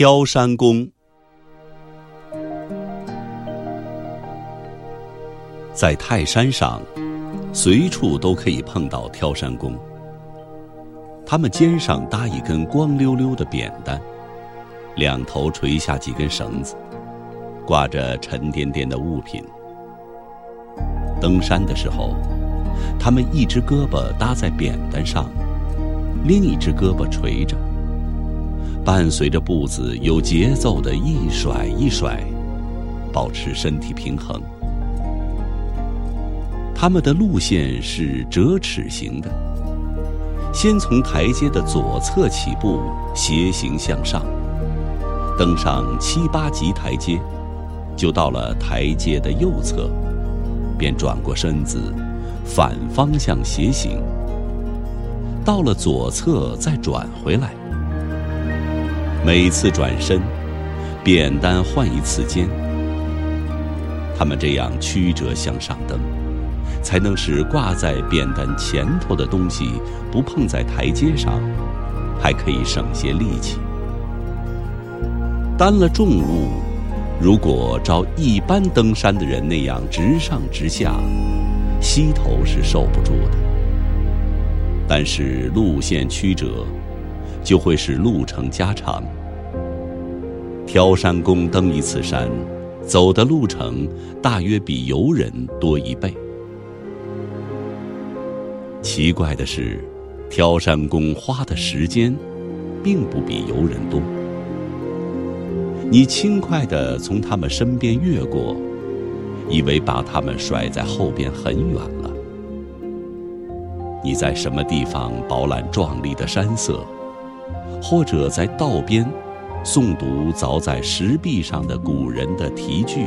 挑山工，在泰山上，随处都可以碰到挑山工。他们肩上搭一根光溜溜的扁担，两头垂下几根绳子，挂着沉甸甸的物品。登山的时候，他们一只胳膊搭在扁担上，另一只胳膊垂着。伴随着步子有节奏的一甩一甩，保持身体平衡。他们的路线是折尺形的，先从台阶的左侧起步，斜行向上，登上七八级台阶，就到了台阶的右侧，便转过身子，反方向斜行，到了左侧再转回来。每次转身，扁担换一次肩。他们这样曲折向上登，才能使挂在扁担前头的东西不碰在台阶上，还可以省些力气。担了重物，如果照一般登山的人那样直上直下，膝头是受不住的。但是路线曲折。就会使路程加长。挑山工登一次山，走的路程大约比游人多一倍。奇怪的是，挑山工花的时间，并不比游人多。你轻快地从他们身边越过，以为把他们甩在后边很远了。你在什么地方饱览壮丽的山色？或者在道边诵读凿在石壁上的古人的题句，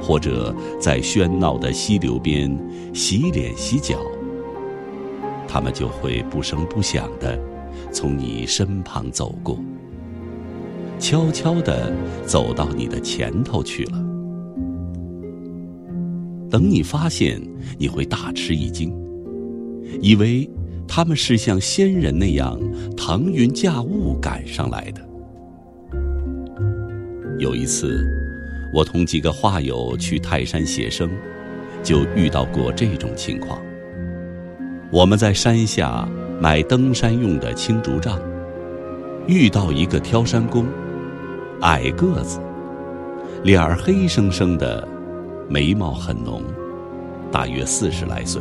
或者在喧闹的溪流边洗脸洗脚，他们就会不声不响地从你身旁走过，悄悄地走到你的前头去了。等你发现，你会大吃一惊，以为。他们是像仙人那样腾云驾雾赶上来的。有一次，我同几个画友去泰山写生，就遇到过这种情况。我们在山下买登山用的青竹杖，遇到一个挑山工，矮个子，脸儿黑生生的，眉毛很浓，大约四十来岁。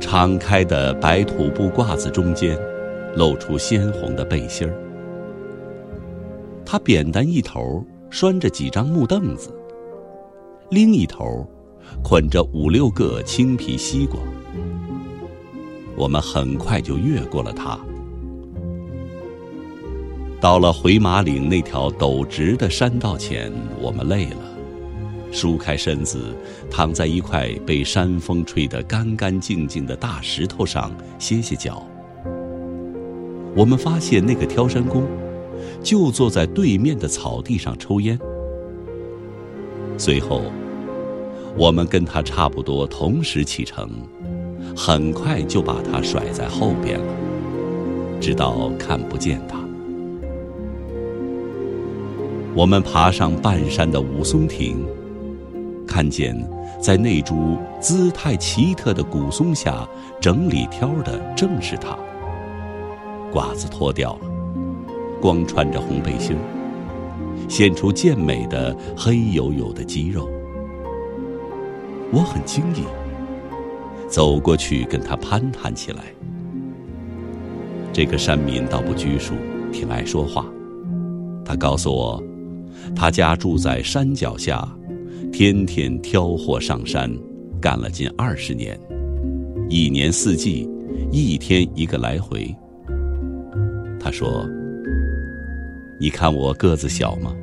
敞开的白土布褂子中间，露出鲜红的背心儿。他扁担一头拴着几张木凳子，另一头捆着五六个青皮西瓜。我们很快就越过了他，到了回马岭那条陡直的山道前，我们累了。舒开身子，躺在一块被山风吹得干干净净的大石头上歇歇脚。我们发现那个挑山工就坐在对面的草地上抽烟。随后，我们跟他差不多同时启程，很快就把他甩在后边了，直到看不见他。我们爬上半山的武松亭。看见，在那株姿态奇特的古松下整理挑的正是他。褂子脱掉了，光穿着红背心显出健美的黑黝黝的肌肉。我很惊异，走过去跟他攀谈起来。这个山民倒不拘束，挺爱说话。他告诉我，他家住在山脚下。天天挑货上山，干了近二十年，一年四季，一天一个来回。他说：“你看我个子小吗？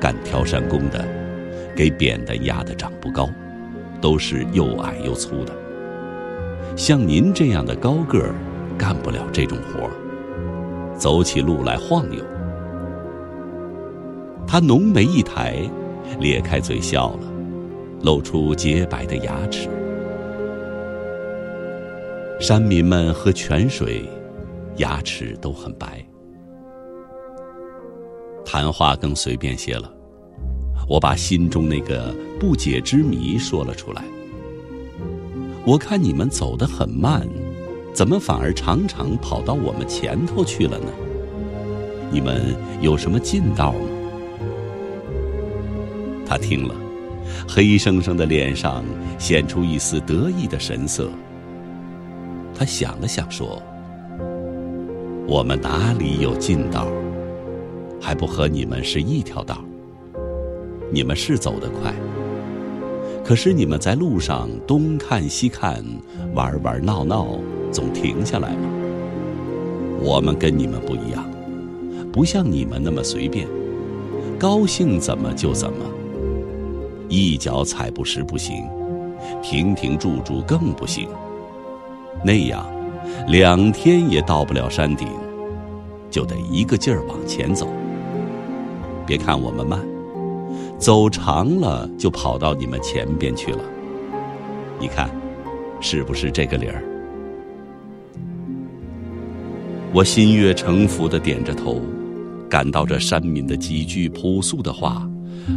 干挑山工的，给扁担压的长不高，都是又矮又粗的。像您这样的高个儿，干不了这种活儿，走起路来晃悠。”他浓眉一抬。咧开嘴笑了，露出洁白的牙齿。山民们喝泉水，牙齿都很白。谈话更随便些了。我把心中那个不解之谜说了出来。我看你们走得很慢，怎么反而常常跑到我们前头去了呢？你们有什么近道吗？他听了，黑生生的脸上显出一丝得意的神色。他想了想说：“我们哪里有近道？还不和你们是一条道？你们是走得快，可是你们在路上东看西看，玩玩闹闹，总停下来吗？我们跟你们不一样，不像你们那么随便，高兴怎么就怎么，一脚踩不实不行，停停住住更不行。”那样，两天也到不了山顶，就得一个劲儿往前走。别看我们慢，走长了就跑到你们前边去了。你看，是不是这个理儿？我心悦诚服的点着头，感到这山民的几句朴素的话，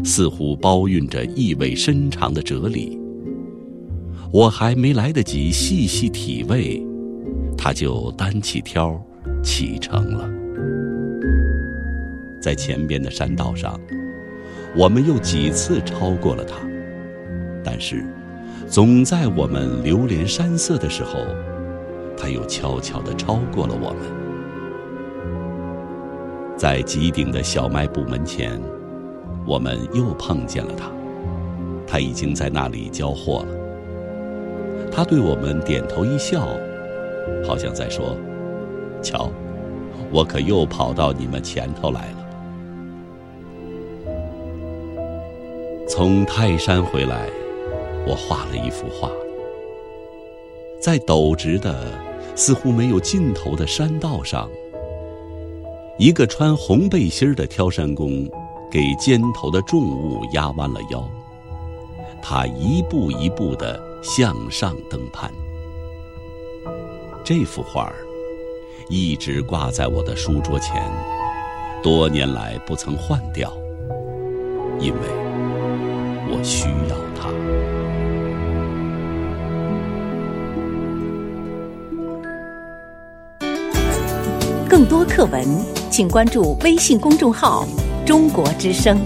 似乎包蕴着意味深长的哲理。我还没来得及细细体味，他就单起挑启程了。在前边的山道上，我们又几次超过了他，但是，总在我们流连山色的时候，他又悄悄地超过了我们。在极顶的小卖部门前，我们又碰见了他，他已经在那里交货了。他对我们点头一笑，好像在说：“瞧，我可又跑到你们前头来了。”从泰山回来，我画了一幅画，在陡直的、似乎没有尽头的山道上，一个穿红背心的挑山工给肩头的重物压弯了腰，他一步一步的。向上登攀，这幅画儿一直挂在我的书桌前，多年来不曾换掉，因为我需要它。更多课文，请关注微信公众号“中国之声”。